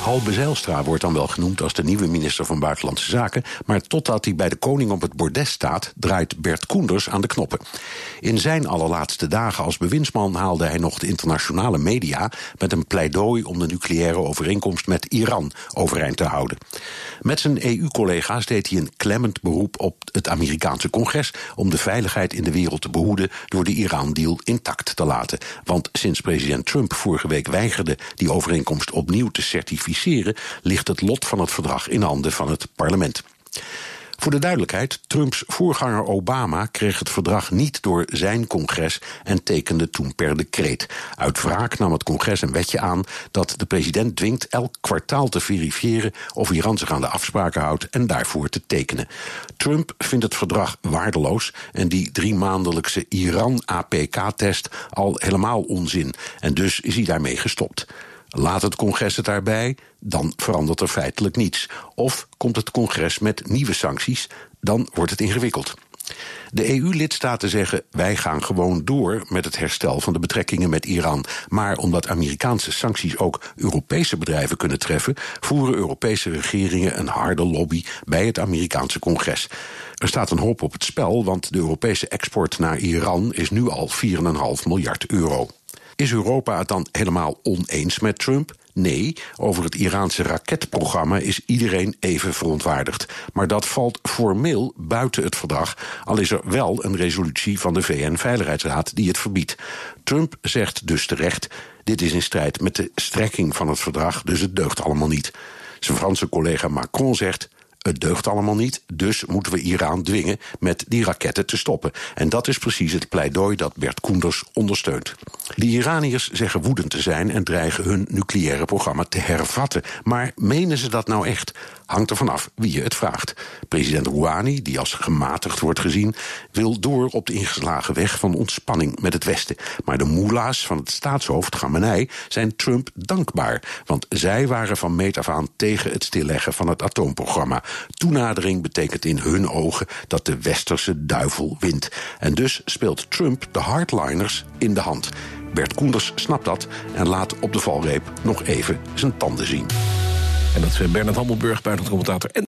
Halbe Zijlstra wordt dan wel genoemd als de nieuwe minister van Buitenlandse Zaken. Maar totdat hij bij de koning op het bordes staat, draait Bert Koenders aan de knoppen. In zijn allerlaatste dagen als bewindsman haalde hij nog de internationale media met een pleidooi om de nucleaire overeenkomst met Iran overeind te houden. Met zijn EU-collega's deed hij een klemmend beroep op het Amerikaanse congres om de veiligheid in de wereld te behoeden door de Iran-deal intact te laten. Want sinds president Trump vorige week weigerde die overeenkomst opnieuw te certificeren ligt het lot van het verdrag in handen van het parlement. Voor de duidelijkheid, Trumps voorganger Obama kreeg het verdrag niet door zijn congres en tekende toen per decreet. Uit wraak nam het congres een wetje aan dat de president dwingt elk kwartaal te verifiëren of Iran zich aan de afspraken houdt en daarvoor te tekenen. Trump vindt het verdrag waardeloos en die drie maandelijkse Iran-APK-test al helemaal onzin. En dus is hij daarmee gestopt. Laat het congres het daarbij, dan verandert er feitelijk niets. Of komt het congres met nieuwe sancties, dan wordt het ingewikkeld. De EU-lidstaten zeggen: wij gaan gewoon door met het herstel van de betrekkingen met Iran. Maar omdat Amerikaanse sancties ook Europese bedrijven kunnen treffen, voeren Europese regeringen een harde lobby bij het Amerikaanse congres. Er staat een hoop op het spel, want de Europese export naar Iran is nu al 4,5 miljard euro. Is Europa het dan helemaal oneens met Trump? Nee, over het Iraanse raketprogramma is iedereen even verontwaardigd. Maar dat valt formeel buiten het verdrag, al is er wel een resolutie van de VN-veiligheidsraad die het verbiedt. Trump zegt dus terecht: dit is in strijd met de strekking van het verdrag, dus het deugt allemaal niet. Zijn Franse collega Macron zegt: het deugt allemaal niet, dus moeten we Iran dwingen met die raketten te stoppen. En dat is precies het pleidooi dat Bert Koenders ondersteunt. De Iraniërs zeggen woedend te zijn en dreigen hun nucleaire programma te hervatten. Maar menen ze dat nou echt? Hangt er vanaf wie je het vraagt. President Rouhani, die als gematigd wordt gezien, wil door op de ingeslagen weg van ontspanning met het Westen. Maar de moela's van het staatshoofd Khamenei zijn Trump dankbaar, want zij waren van meet af aan tegen het stilleggen van het atoomprogramma. Toenadering betekent in hun ogen dat de westerse duivel wint. En dus speelt Trump de hardliners in de hand. Bert Koenders snapt dat en laat op de valreep nog even zijn tanden zien. En dat is Bernard Hammelburg, buitenlandcommentator. En